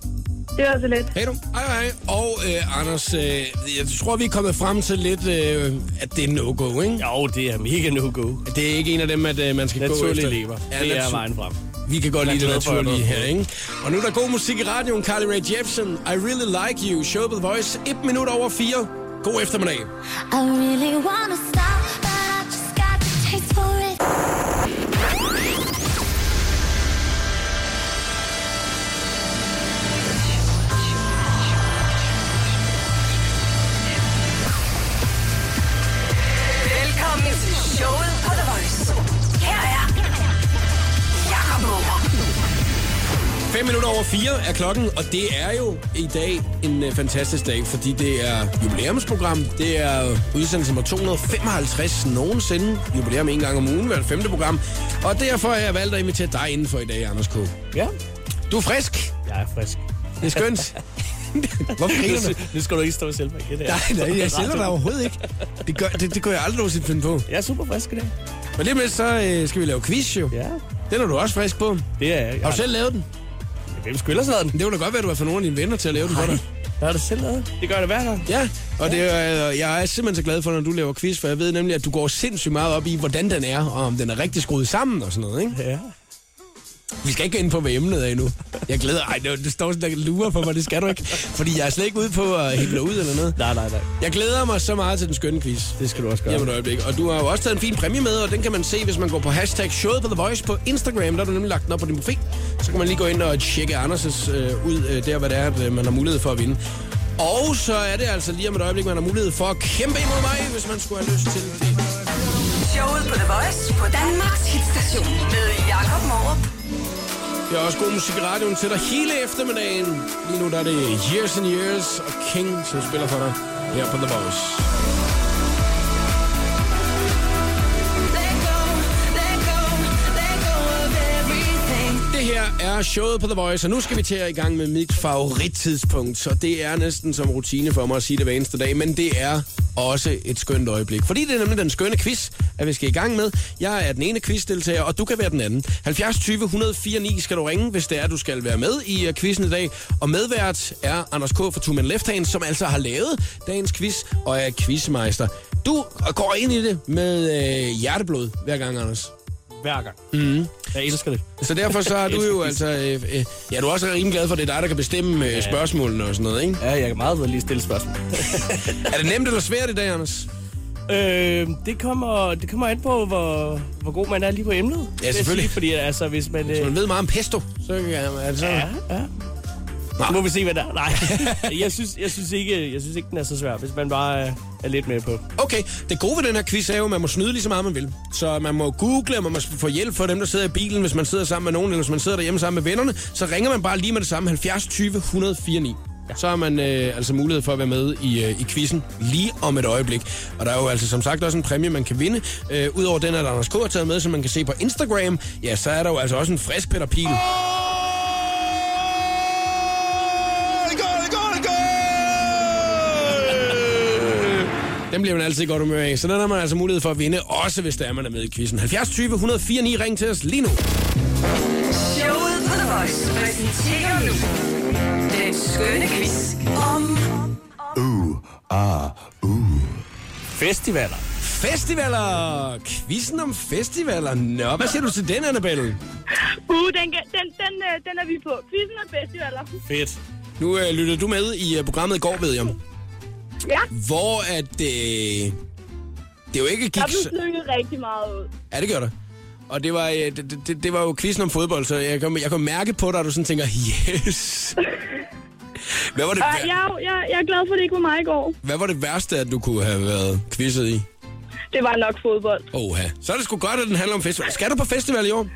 Det var så lidt.
Hej du. Hej, hej. Og øh, Anders, øh, jeg tror, vi er kommet frem til lidt, øh, at det er no-go, ikke?
Jo, det er mega no-go.
Det er ikke en af dem, at øh, man skal gå efter.
lever. Det er vejen frem.
Vi kan godt lide det naturlige her, ikke? Og nu er der god musik i radioen. Carly Rae Jepsen, I Really Like You, Show the Voice. Et minut over fire. God eftermiddag.
I really wanna stop,
4 er klokken, og det er jo i dag en øh, fantastisk dag, fordi det er jubilæumsprogram. Det er udsendelse nummer 255 nogensinde. Jubilæum en gang om ugen, hver femte program. Og derfor har jeg valgt at invitere dig indenfor i dag, Anders K.
Ja,
Du er frisk.
jeg er frisk.
Det er skønt. Hvorfor griner du?
Nu skal du ikke stå selv med det her.
Nej, nej, jeg sælger dig overhovedet ikke. Det, gør, det, det kunne jeg aldrig nogensinde finde på.
Jeg er super frisk i dag.
Men lige med så øh, skal vi lave quiz, jo.
Ja,
Den er du også frisk på.
det er jeg.
Har du selv lavet den?
Hvem skulle ellers have den?
Det kunne da godt være, at du har fået nogle af dine venner til at lave den for dig.
Jeg har det selv lavet. Det gør det hver gang.
Ja, og det er, øh, jeg er simpelthen så glad for, når du laver quiz, for jeg ved nemlig, at du går sindssygt meget op i, hvordan den er, og om den er rigtig skruet sammen og sådan noget, ikke?
Ja.
Vi skal ikke gå ind på, hvad emnet er endnu. Jeg glæder Ej, det, det står sådan, der lurer på mig, det skal du ikke. Fordi jeg er slet ikke ude på at hælde ud eller noget.
Nej, nej, nej.
Jeg glæder mig så meget til den skønne quiz.
Det skal du også gøre.
Jamen et øjeblik. Og du har jo også taget en fin præmie med, og den kan man se, hvis man går på hashtag showet på The Voice på Instagram. Der har du nemlig lagt den op på din profil. Så kan man lige gå ind og tjekke Anders' øh, ud øh, der, hvad det er, at øh, man har mulighed for at vinde. Og så er det altså lige om et øjeblik, man har mulighed for at kæmpe imod mig, hvis man skulle have lyst til det.
Showet på The Voice på Danmarks hitstation med Jakob Morup.
Jeg har også god musik i radioen til dig hele eftermiddagen. Lige nu der er det Years and Years og King, som spiller for dig her på The Voice. Det her er showet på The Voice, og nu skal vi til at i gang med mit favorittidspunkt. Så det er næsten som rutine for mig at sige det hver eneste dag, men det er også et skønt øjeblik. Fordi det er nemlig den skønne quiz, at vi skal i gang med. Jeg er den ene quizdeltager, og du kan være den anden. 70 20 104 9 skal du ringe, hvis det er, du skal være med i uh, quizzen i dag. Og medvært er Anders K. fra Tumen Men Left Hand, som altså har lavet dagens quiz og er quizmeister. Du går ind i det med øh, hjerteblod hver gang, Anders.
Hver gang. Mm. Jeg elsker det.
Så derfor så er du jo altså... Øh, øh, ja, du er også rimelig glad for, at det er dig, der kan bestemme øh, spørgsmålene og sådan noget, ikke?
Ja, jeg kan meget godt lige stille spørgsmål.
Er det nemt eller svært i dag, Anders?
øh, det, kommer, det kommer an på, hvor, hvor god man er lige på emnet. jeg
selvfølgelig.
Sige, fordi altså, hvis man...
Hvis
Øh,
man ved meget om pesto, så kan man altså...
ja, ja. Så må vi se, hvad der er. Nej, jeg synes, jeg, synes ikke, jeg synes ikke, den er så svær, hvis man bare er, er lidt med på.
Okay, det gode ved den her quiz er jo, at man må snyde lige så meget, man vil. Så man må google, og man må få hjælp fra dem, der sidder i bilen, hvis man sidder sammen med nogen, eller hvis man sidder derhjemme sammen med vennerne. Så ringer man bare lige med det samme 70 20 104 9. Så har man øh, altså mulighed for at være med i, øh, i quizzen lige om et øjeblik. Og der er jo altså som sagt også en præmie, man kan vinde. Øh, Udover den, at Anders K. har taget med, som man kan se på Instagram, ja, så er der jo altså også en frisk Peter Pil. Den bliver man altid godt humør af, så den har man altså mulighed for at vinde, også hvis der er, man er med i quizzen. 70 20 104 9, ring til os lige nu.
Showet på The Voice præsenterer nu den skønne quiz om
Festivaler.
Festivaler! Quizzen om festivaler. Nå, hvad siger du til den, Annabelle?
Uh, den, den, den, den, øh, den er vi på. Quizzen og festivaler.
Fedt.
Nu øh, lyttede du med i øh, programmet i går, ved jeg.
Ja,
Hvor at... Øh, det jo ikke gik...
der blev slynget rigtig meget ud.
Ja, det gør der. Og det var, øh, det, det, det var jo quizzen om fodbold, så jeg kan, jeg kan mærke på dig, at du sådan tænker, yes. Hvad var, det,
Uh, jeg, jeg, jeg er glad for, at det ikke var mig i går.
hvad var det værste, at du kunne have været quizzet i?
Det var nok fodbold.
Oha. Så er det sgu godt, at den handler om festival. Skal du på festival i år?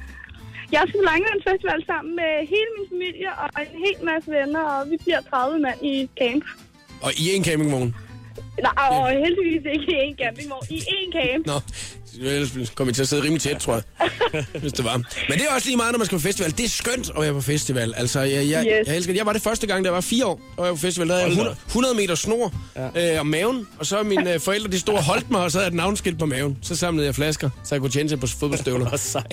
Jeg skal på Langeland Festival sammen med hele min familie og en hel masse venner, og vi bliver 30 mand i camp.
Og i en campingvogn?
Nej, og heldigvis ikke i en campingvogn. I én camp.
Nå, ellers kommer vi til at sidde rimelig tæt, tror jeg. hvis det var. Men det er også lige meget, når man skal på festival. Det er skønt at være på festival. Altså, jeg, jeg,
Yes.
jeg elsker det. Jeg var det første gang, da jeg var fire år, og jeg var på festival. Der havde jeg 100, 100 meter snor ja. øh, om maven, og så mine øh, forældre, de stod og holdt mig, og så havde jeg et navnskilt på maven. Så samlede jeg flasker, så jeg kunne tjene til på fodboldstøvler.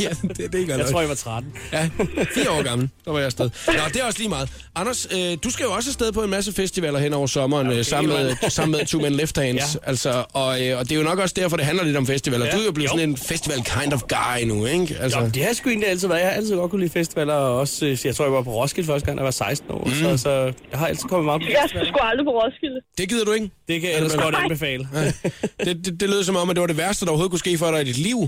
Ja, det, det er ikke
Jeg tror, jeg var 13.
Ja, fire år gammel, der var jeg afsted. Nå, det er også lige meget. Anders, øh, du skal jo også afsted på en masse festivaler hen over sommeren, okay, sammen, med, sammen med Two Men Left Hands. Ja. Altså, og, øh, og det er jo nok også derfor, det handler lidt om festivaler. Ja.
Ja.
Du er jo blevet
Jo.
sådan en festival kind of guy nu, ikke? Altså,
Jo, det har sgu egentlig altid været. Jeg har altid godt kunne lide festivaler, og også, øh, jeg tror, jeg var på Roskilde første gang, da jeg var 16 år. Mm. Så, så jeg har altid kommet meget på
Jeg skulle sgu aldrig på Roskilde.
det gider du ikke?
Det kan jeg ellers godt anbefale.
Ja. Det, det, det lød som om, at det var det værste, der overhovedet kunne ske for dig i dit liv.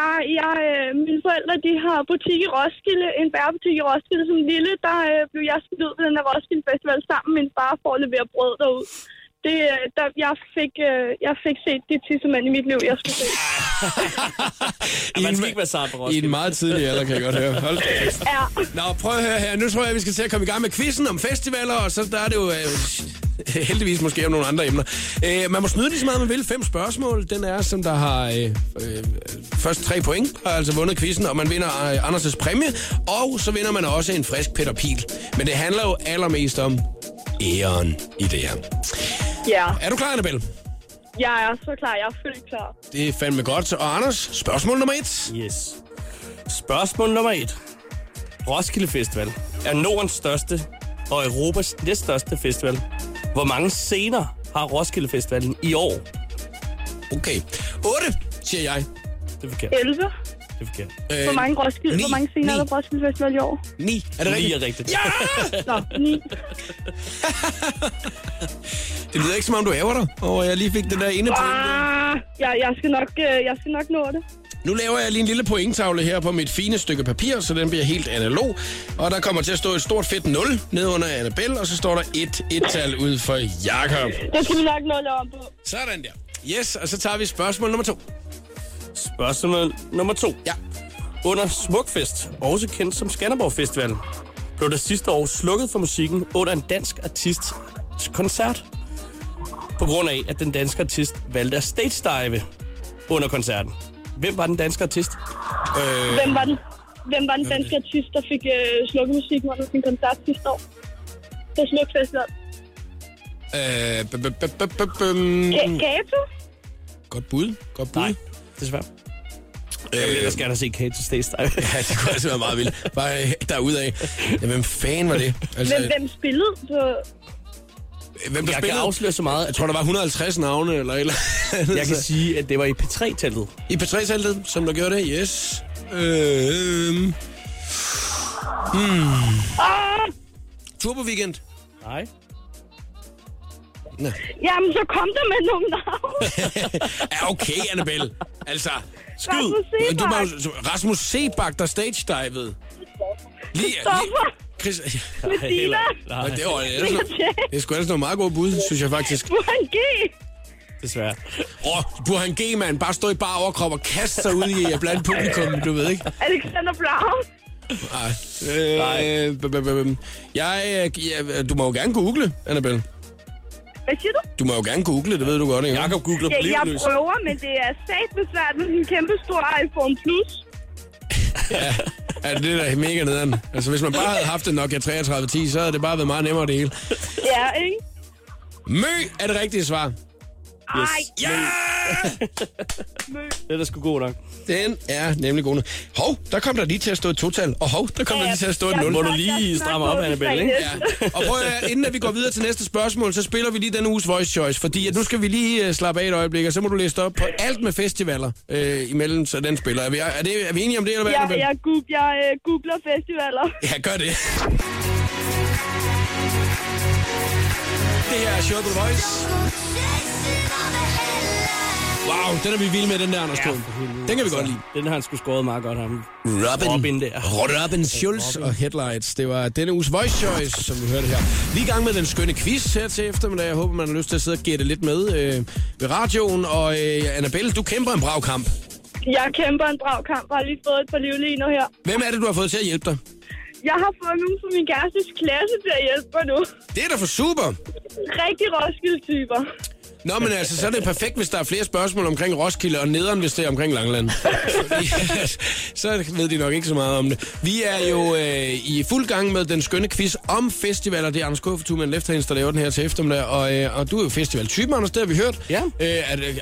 Ah, jeg, øh, mine forældre, de har butik i Roskilde, en bærebutik i Roskilde. Som lille, der øh, blev jeg smidt ud på den der Roskilde Festival sammen med min far for at levere brød derud. Det, øh, der, jeg, fik, øh, jeg fik set de tissemænd i mit liv, jeg skulle se.
Ja, man skal ikke være sart på
I en meget tidlig alder, kan jeg godt høre. Hold.
Ja.
Nå, prøv at høre her. Nu tror jeg, vi skal til at komme i gang med quizzen om festivaler, og så der er det jo øh, heldigvis måske om nogle andre emner. Øh, man må snyde lige så meget, man vil. Fem spørgsmål. Den er, som der har øh, øh, først tre point, har altså vundet quizzen, og man vinder øh, Anders' præmie, og så vinder man også en frisk Peter Pil. Men det handler jo allermest om æren i det her.
Ja,
Er du klar, Annabelle?
jeg er så klar. Jeg er fuldt klar.
Det er fandme godt. Og Anders, spørgsmål nummer et.
Yes. Spørgsmål nummer et. Roskilde Festival er Nordens største og Europas næststørste festival. Hvor mange scener har Roskilde Festivalen i år?
Okay. 8, siger jeg.
Det er forkert.
11.
Det er forkert.
Øh,
Hvor mange, Roskilde,
ni.
hvor mange scener er der
Ni.
på Roskilde Festival i år?
9. Er det rigtigt?
er rigtigt.
Ja!
Nå, 9.
Det lyder ikke som om, du ærger dig, og jeg lige fik den der ene point.
Ah, jeg, jeg, skal nok, øh, jeg skal nok nå det.
Nu laver jeg lige en lille pointtavle her på mit fine stykke papir, så den bliver helt analog. Og der kommer til at stå et stort fedt 0 ned under Annabelle, og så står der et et-tal ud for Jakob.
Det skal vi nok nå om på.
Sådan der. Yes, og så tager vi spørgsmål nummer to.
Spørgsmål nummer to.
Ja.
Under Smukfest, også kendt som Skanderborg Festival, blev der sidste år slukket for musikken under en dansk artists koncert. På grund af, at den danske artist valgte at stage dive under koncerten. Hvem var den danske artist?
Øh,
Hvem var den, hvem var den danske artist, der fik øh, slukket musikken under sin koncert sidste år? På Smuk Festival.
øh, b- b- b- b- b-
Kato?
Godt bud. Godt bud.
Nej, desværre. Jeg vil ellers gerne set Kate til stage dive.
Ja, det kunne altså være meget vildt. Bare øh, derudad. Ja, hvem fanden var det? Altså,
Hvem, hvem spillede på...
hvem der
Jeg kan
spillede?
afsløre så meget,
Jeg tror, der var 150 navne, eller eller andet.
jeg kan sige, at det var i P3-teltet.
I P3-teltet, som der gjorde det, yes. Øh,
Ah,
Turbo Weekend.
Nej.
Jamen, så kom der med nogle navne.
Ja, okay, Annabelle. Altså, skyd.
Rasmus Seebach.
Du jo- Rasmus Sebak, der stage-divede. Lige, lige. Chris,
Medina.
Nej,
det, var, det, er, det, er sgu ellers noget meget godt bud, synes jeg faktisk.
Burhan G.
desværre.
Åh, oh, Burhan G, mand. Bare stå i bare overkrop og kaste sig ud i blandt publikum, du ved ikke?
Alexander Brown.
Nej. Øh, b- b- b- jeg, øh, ja, du må jo gerne google, Annabelle.
Hvad siger du?
Du må jo gerne google, det ved du godt, ikke?
Jakob googler på
Ja, jeg prøver, men det er sat svært med en kæmpe stor iPhone Plus.
Ja, det er da mega nederen. Altså, hvis man bare havde haft en Nokia 3310, så havde det bare været meget nemmere det hele.
Ja, ikke?
Mø er det rigtige svar.
Ej,
Ja!
Det er da sgu god nok.
Den er nemlig god. nu. Hov, der kom der lige til at stå et total. Og hov, der kom der lige til at stå et nul.
Må du
jeg-
lige stramme op, Annabelle, ikke?
Ja. Og prøv at, høre, inden at vi går videre til næste spørgsmål, så spiller vi lige denne uges Voice Choice, fordi at nu skal vi lige uh, slappe af et øjeblik, og så må du læse op på alt med festivaler øh, imellem, så den spiller. Er vi, er, det, er vi enige om det, eller hvad?
Jeg,
Annabelle?
jeg, goog, jeg øh, googler festivaler.
Ja, gør det. Det her er Show The Voice. Wow, den er vi vilde med, den der, Anders ja, Den kan vi godt lide.
Den har han sgu skåret meget godt, ham.
Robin,
Robin der.
Robin Schulz og Headlights. Det var denne uges Voice Choice, som vi hørte her. Vi er i gang med den skønne quiz her til eftermiddag. Jeg håber, man har lyst til at sidde og gætte lidt med øh, ved radioen. Og øh, Annabelle, du kæmper en brav kamp.
Jeg kæmper en brav kamp og har lige fået et par livliner her.
Hvem er det, du har fået til at hjælpe dig?
Jeg har fået nogen fra min kærestes klasse til at hjælpe mig nu.
Det er da for super.
Rigtig Roskilde-typer.
Nå, men altså, så er det perfekt, hvis der er flere spørgsmål omkring Roskilde, og nederen, hvis det er omkring Langland. Fordi, så ved de nok ikke så meget om det. Vi er jo øh, i fuld gang med den skønne quiz om festivaler. Det er Anders K. for Two Man Left Hands, der laver den her til eftermiddag. Og, øh, og du er jo festivaltypen, Anders, det har vi hørt.
Ja.
Øh, er det, øh,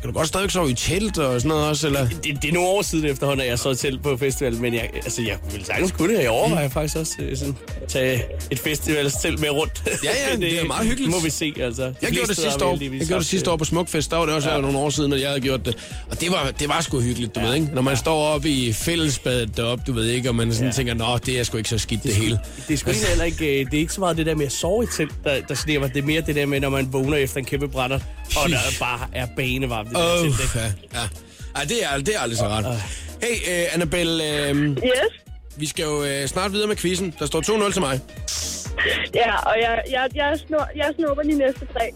kan du godt stadig sove i telt og sådan noget også, eller?
Det, det er nogle år siden efterhånden, at jeg så til på festival, men jeg, altså, jeg vil sagtens kunne det. Jeg overvejer faktisk også øh, sådan, tage et festivalstelt med rundt.
Ja, ja, det er meget hyggeligt.
må vi se, altså. De
Jeg gjorde det sidste år.
Heldigvis
Jeg gjorde det sidste år på Smukfest. Der var det også ja. nogle år siden, at jeg havde gjort det. Og det var, det var sgu hyggeligt, du ja. ved ikke? Når man står oppe i fællesbadet deroppe, du ved ikke, og man sådan ja. tænker, nå, det er sgu ikke så skidt det, hele.
Det er sgu egentlig heller ikke, øh, det er ikke så meget det der med at sove i telt, der, der sneer mig. Det er mere det der med, når man vågner efter en kæmpe brænder, og der bare er banevarmt det
Åh,
oh. telt.
ja. ja. Ej, det er, det er aldrig så ret. Hey, uh, Annabelle, uh,
Yes.
vi skal jo uh, snart videre med quizzen. Der står 2-0 til mig.
Ja, og jeg, jeg, jeg, snor, jeg snupper de næste tre.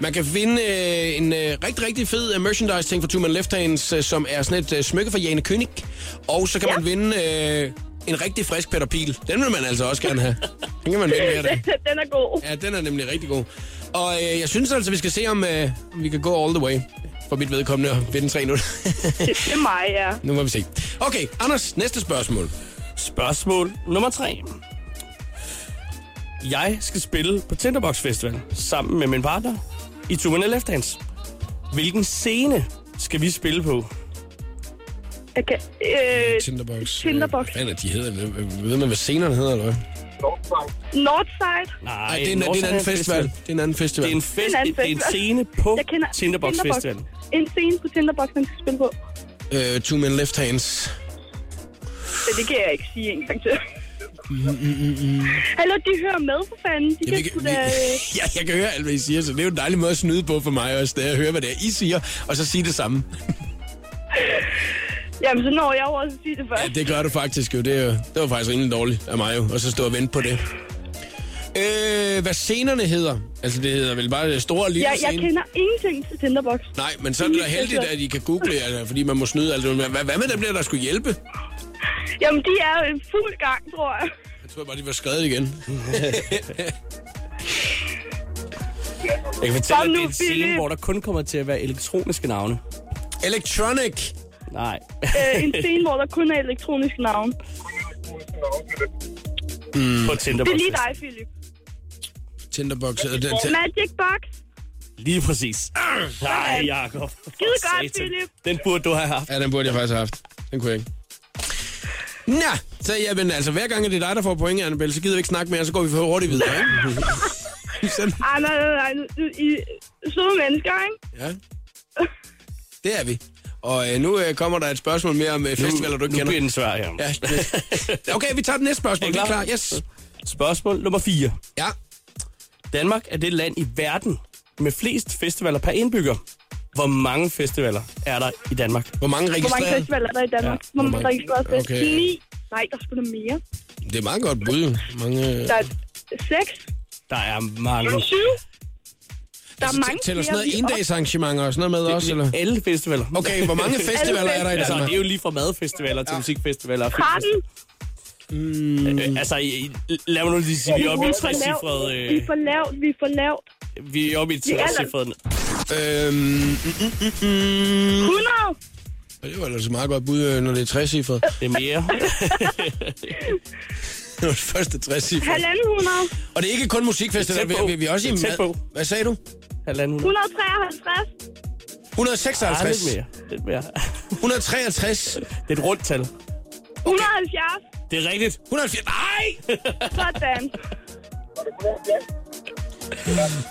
Man kan finde øh, en øh, rigtig, rigtig fed øh, merchandise-ting fra Two Man Left Hands, øh, som er sådan et øh, smykke fra Jane König. Og så kan ja. man vinde øh, en rigtig frisk Peter Pil. Den vil man altså også gerne have. Den kan man vinde hver dag.
Den er god.
Ja, den er nemlig rigtig god. Og øh, jeg synes altså, vi skal se, om, øh, om vi kan gå all the way. For mit vedkommende og vinde 3 0
Det, det er mig, ja.
Nu må vi se. Okay, Anders, næste spørgsmål.
Spørgsmål nummer 3. Jeg skal spille på Tinderbox Festival sammen med min partner i Two Minute Left Hands. Hvilken scene skal vi spille på?
Kan, øh,
Tinderbox.
Tinderbox.
Hvad er de hedder? Ved man, hvad scenerne hedder, eller hvad?
Northside.
Nej,
Nej, det er en, det er en anden festival. Det er en anden festival.
Det er en, fest,
Det er en
det er en
festival.
scene på Tinderbox
Tinderbox.
Festival.
En scene på Tinderbox, man skal spille på.
Uh, two Men Left Hands.
Men det kan jeg ikke sige en gang til. Hallo, de hører med for fanden. De
Jeg,
kan
vi,
da... øh,
ja, jeg kan høre alt, hvad I siger, så det er jo en dejlig måde at snyde på for mig også, da jeg hører, hvad det er, I siger, og så sige det samme.
Jamen, så når jeg også at sige det først.
Ja, det gør du faktisk jo. Det, er det var faktisk rimelig dårligt af mig jo, og så stå og vente på det. Øh, hvad scenerne hedder? Altså, det hedder vel bare store og lille
Jeg, jeg
scene?
kender ingenting til Tinderbox.
Nej, men så er det da heldigt, at I kan google, altså, fordi man må snyde alt det. Hvad, hvad med dem der, der skulle hjælpe?
Jamen, de er jo i fuld gang, tror jeg.
Jeg tror bare, de var skrevet igen.
Jeg kan fortælle, at det er en scene, hvor der kun kommer til at være elektroniske navne.
Electronic.
Nej.
Øh, en scene, hvor der kun er elektronisk navn.
på Tinderbox.
Det er lige dig, Philip.
Tinderbox.
Magic Box.
Lige præcis. Nej, Jacob.
Skide godt, Philip.
Den burde du have haft.
ja, den burde jeg faktisk have haft. Den kunne jeg ikke. Nå, så jamen, altså, hver gang er det dig, der får point, Annabelle, så gider vi ikke snakke mere, så går vi for hurtigt videre, ikke? Sådan.
Ej, nej, nej, nej. du- I søde mennesker, ikke?
Ja. Det er vi. Og øh, nu øh, kommer der et spørgsmål mere om øh, festivaler, du ikke
nu
kender.
bliver den svær her.
Ja, det- okay, vi tager det næste spørgsmål.
Er
er
klar?
klar. Yes.
Spørgsmål nummer 4.
Ja.
Danmark er det land i verden med flest festivaler per indbygger. Hvor mange festivaler er der i Danmark?
Hvor mange
Hvor mange festivaler er der i Danmark?
Ja,
Hvor mange fest?
Okay.
Ni. Nej, der er da mere.
Det er meget godt bud. Mange,
Der er seks.
Der er mange.
Syv. Der er
altså,
mange
tæller sådan noget inddagsarrangementer og sådan noget med også, eller?
Alle festivaler.
Okay, hvor mange festivaler er der i
Altså,
Danmark?
det er jo lige fra madfestivaler til musikfestivaler. og
13.
filmfestivaler. Øh, altså, i- lad mig nu lige sige, vi er oppe i
er
trecifret...
Vi er for lavt. Vi er for lavt.
vi er oppe i
er
trecifret...
Øhm, mm, mm, mm, mm.
100.
Det var ellers et meget godt bud, øh, når det er 60 cifret.
Det er mere.
Det var det første 60 cifret.
Halvanden 100.
Og det er ikke kun
på.
vi, vi, vi er også i...
Det er tæt på.
Hvad sagde du?
Halvanden
153.
156.
Ah, lidt mere. Lidt mere.
163.
Det er et rundt tal.
170.
Det er rigtigt.
180. Nej!
Sådan.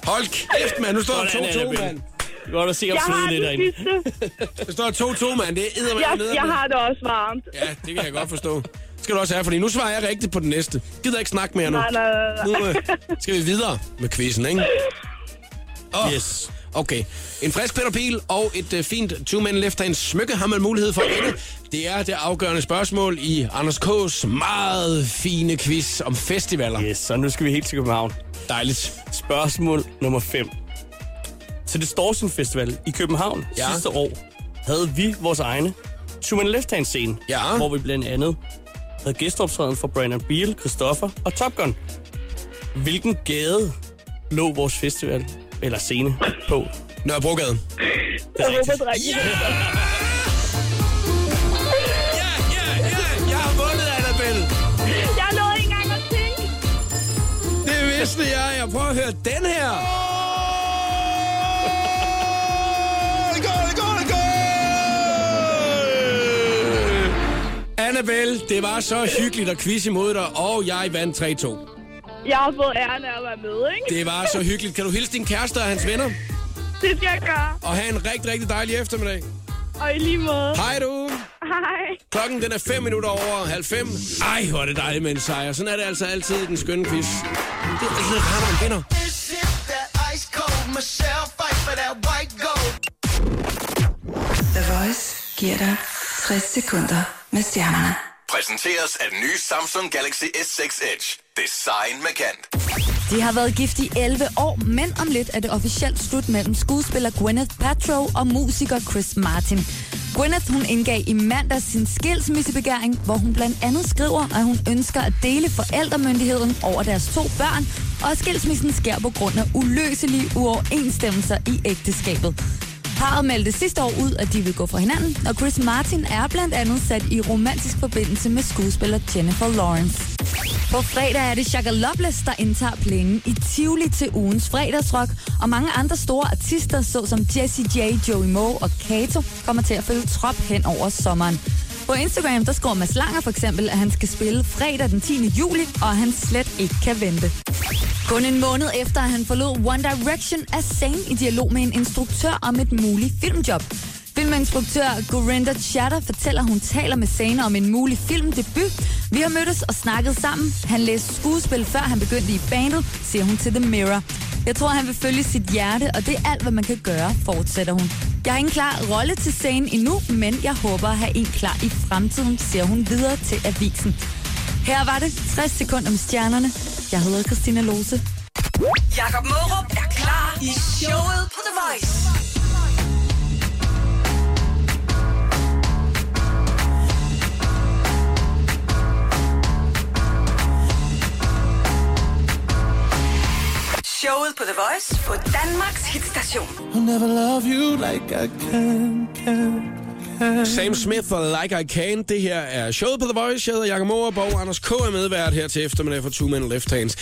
Hold kæft, mand. Nu står der
Sådan er det,
2-2,
Belle.
mand.
Godt at se
Jeg
om
har
svede lidt
det
derinde.
Der står 2-2, mand. Det er
Jeg,
nede.
jeg har det også varmt.
Ja, det kan jeg godt forstå. Det skal du også have, fordi nu svarer jeg rigtigt på den næste. Gider ikke snakke mere nu.
Nej, nej, nej,
Nu øh, skal vi videre med quizzen, ikke? Oh,
Yes.
Okay. En frisk Peter Pil og et uh, fint two-man left hands smykke har man mulighed for at vinde. Det er det afgørende spørgsmål i Anders K's meget fine quiz om festivaler.
Yes, så nu skal vi helt til København.
Dejligt.
Spørgsmål nummer 5. Til Distortion Festival i København
Ja.
ja. sidste år havde vi vores egne Two Man Left Hand scene,
Ja.
hvor vi blandt andet havde gæsteoptræden for Brandon Beal, Christoffer og Top Gun. Hvilken gade lå vores festival eller scene på?
Nørrebrogade.
Det er rigtigt.
er.
Ja, ja, ja. Jeg har vundet, Annabelle.
Jeg nåede ikke engang at tænke.
Det vidste jeg. Jeg prøver at høre den her. Skål, skål, skål! Annabelle, det var så hyggeligt at quiz imod dig, og jeg vandt 3-2.
Jeg har fået æren af at være med, ikke?
Det var så hyggeligt. Kan du hilse din kæreste og hans venner?
Det skal jeg gøre.
Og have en rigtig, rigtig dejlig eftermiddag.
Og i lige måde.
Hej du.
Hej.
Klokken den er 5 minutter over halv fem. Ej, hvor er det dejligt med en sejr. Sådan er det altså altid i den skønne quiz. Det er altid rart, når man vinder.
The Voice giver dig 60 sekunder med stjernerne.
Præsenteres af den nye Samsung Galaxy S6 Edge. Design med kant.
De har været gift i 11 år, men om lidt er det officielt slut mellem skuespiller Gwyneth Paltrow og musiker Chris Martin. Gwyneth hun indgav i mandag sin skilsmissebegæring, hvor hun blandt andet skriver, at hun ønsker at dele forældremyndigheden over deres to børn, og at skilsmissen sker på grund af uløselige uoverensstemmelser i ægteskabet. Parret meldte sidste år ud, at de vil gå fra hinanden, og Chris Martin er blandt andet sat i romantisk forbindelse med skuespiller Jennifer Lawrence. På fredag er det Shaka Loveless, der indtager plænen i Tivoli til ugens fredagsrock, og mange andre store artister, såsom Jessie J, Joey Moe og Kato, kommer til at følge trop hen over sommeren. På Instagram, der skriver Mads Langer for eksempel, at han skal spille fredag den 10. juli, og at han slet ikke kan vente. Kun en måned efter, at han forlod One Direction, er Zayn i dialog med en instruktør om et muligt filmjob. Filminstruktør Gurinder Chatter fortæller, at hun taler med Zayn om en mulig filmdebut. Vi har mødtes og snakket sammen. Han læste skuespil, før han begyndte i bandet, siger hun til The Mirror. Jeg tror, han vil følge sit hjerte, og det er alt, hvad man kan gøre, fortsætter hun. Jeg har ingen klar rolle til scenen endnu, men jeg håber at have en klar i fremtiden, siger hun videre til avisen. Her var det 60 sekunder om stjernerne. Jeg hedder Christina Lose.
Jakob Mørup er klar i showet på The Voice. På The Voice på Danmarks hitstation.
I'll never love you like I can, can.
Sam Smith og Like I Can. Det her er showet på The Voice. Jeg hedder Jakob Morup, og Anders K. er medvært her til eftermiddag for Two Men Left Hands.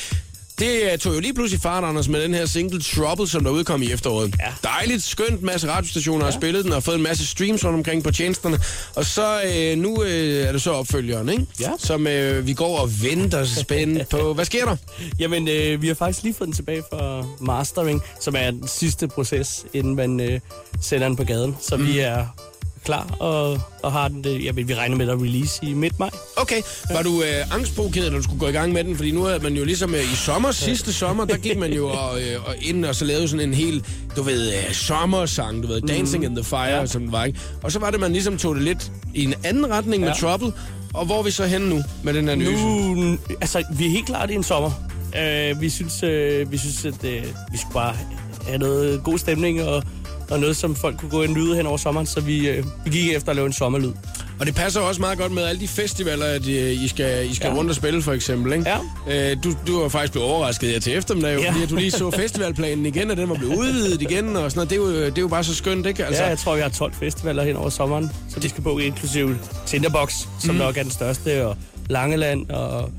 Det øh, tog jo lige pludselig fart, Anders, med den her single Trouble, som der udkom i efteråret. Ja. Dejligt, skønt, masse radiostationer ja. har spillet den, og fået en masse streams rundt omkring på tjenesterne. Og så øh, nu øh, er det så opfølgeren, ikke?
Ja.
Som øh, vi går og venter spændt på. Hvad sker der?
Jamen, øh, vi har faktisk lige fået den tilbage fra mastering, som er den sidste proces, inden man øh, sender den på gaden. Så mm. vi er klar og, og har den, øh, jamen, vi regner med at release i midt maj.
Okay, var du øh, angstprovokeret, når du skulle gå i gang med den? Fordi nu er man jo ligesom øh, i sommer, sidste sommer, der gik man jo og, øh, og ind og så lavede sådan en hel, du ved, øh, sommersang, du ved, Dancing in the Fire, ja. som den var, ikke? Og så var det, man ligesom tog det lidt i en anden retning med
Ja.
Trouble. Og hvor er vi så henne nu med den her nye?
Nu, altså, vi er helt klart i en sommer. Uh, vi synes, uh, vi synes at uh, vi skulle bare have noget god stemning og, og noget, som folk kunne gå og nyde hen over sommeren. Så vi, uh, vi gik efter at lave en sommerlyd.
Og det passer også meget godt med alle de festivaler, at øh, I skal, I skal ja. Rundt og spille, for eksempel, ikke?
Ja.
Øh, du, du var faktisk blevet overrasket her til eftermiddag, ja.
Ja.
fordi du lige så festivalplanen igen, og den var blevet udvidet igen, og sådan noget. Det er jo, det er jo bare så skønt, ikke?
Altså, ja, jeg tror, vi har 12 festivaler hen over sommeren, så vi skal booke inklusive Tinderbox, som
Mhm.
nok er den største, og Langeland, og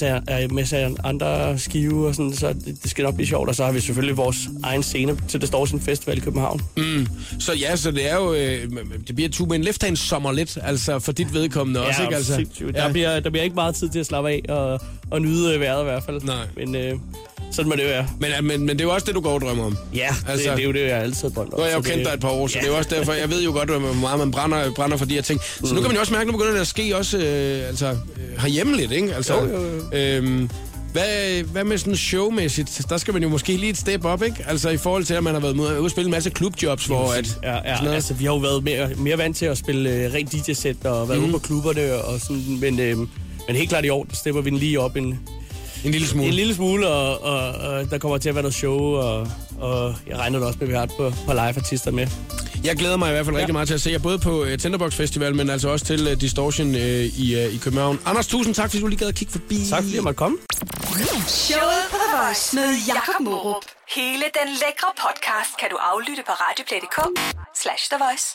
ja, af, masser af andre skive, og sådan, så det, det skal nok blive sjovt. Og så har vi selvfølgelig vores egen scene til det står sin festival i København.
Mm. Så ja, så det er jo, øh, det bliver med en left hand sommer lidt, altså for dit vedkommende også, ikke? Altså,
sindssygt. Der, bliver, der bliver ikke meget tid til at slappe af og, og nyde vejret i hvert fald.
Nej.
Men øh, sådan må det være.
Men, øh, men, men det er jo også det, du går og drømmer om.
Ja, altså, det, det, er jo det, jeg altid drømt om.
Nu har jeg jo kendt
det-
dig et par år, så
ja.
det er jo også derfor, jeg ved jo godt, hvor meget man brænder, brænder for de her ting. Så nu kan man jo også mærke, at nu begynder det at ske også øh, altså, øh, herhjemme lidt, ikke? Altså,
Jo, jo, jo.
Øhm, hvad, hvad med sådan showmæssigt? Der skal man jo måske lige et step op, ikke? Altså i forhold til, at man har været ude at spille en masse klubjobs, hvor at...
Ja, ja
noget-
altså vi har jo været mere, mere vant til at spille øh, rent DJ-sæt og været
Mhm.
mm. ude på klubberne og sådan, men, øh, men helt klart i år, der stepper vi den lige op en,
En lille smule.
en lille smule, og, og, og der kommer til at være noget show, og, og jeg regner da også med, at vi har et på, på live-artister med.
Jeg glæder mig i hvert fald ja. rigtig meget til at se jer, både på uh, Tinderbox Festival, men altså også til uh, Distortion uh, i, uh, i København. Anders, tusind tak, fordi du lige gad at kigge forbi.
Tak fordi jeg måtte komme.
Showet på The Voice med Jakob Morup. Hele den lækre podcast kan du aflytte på radioplay.dk slash The Voice.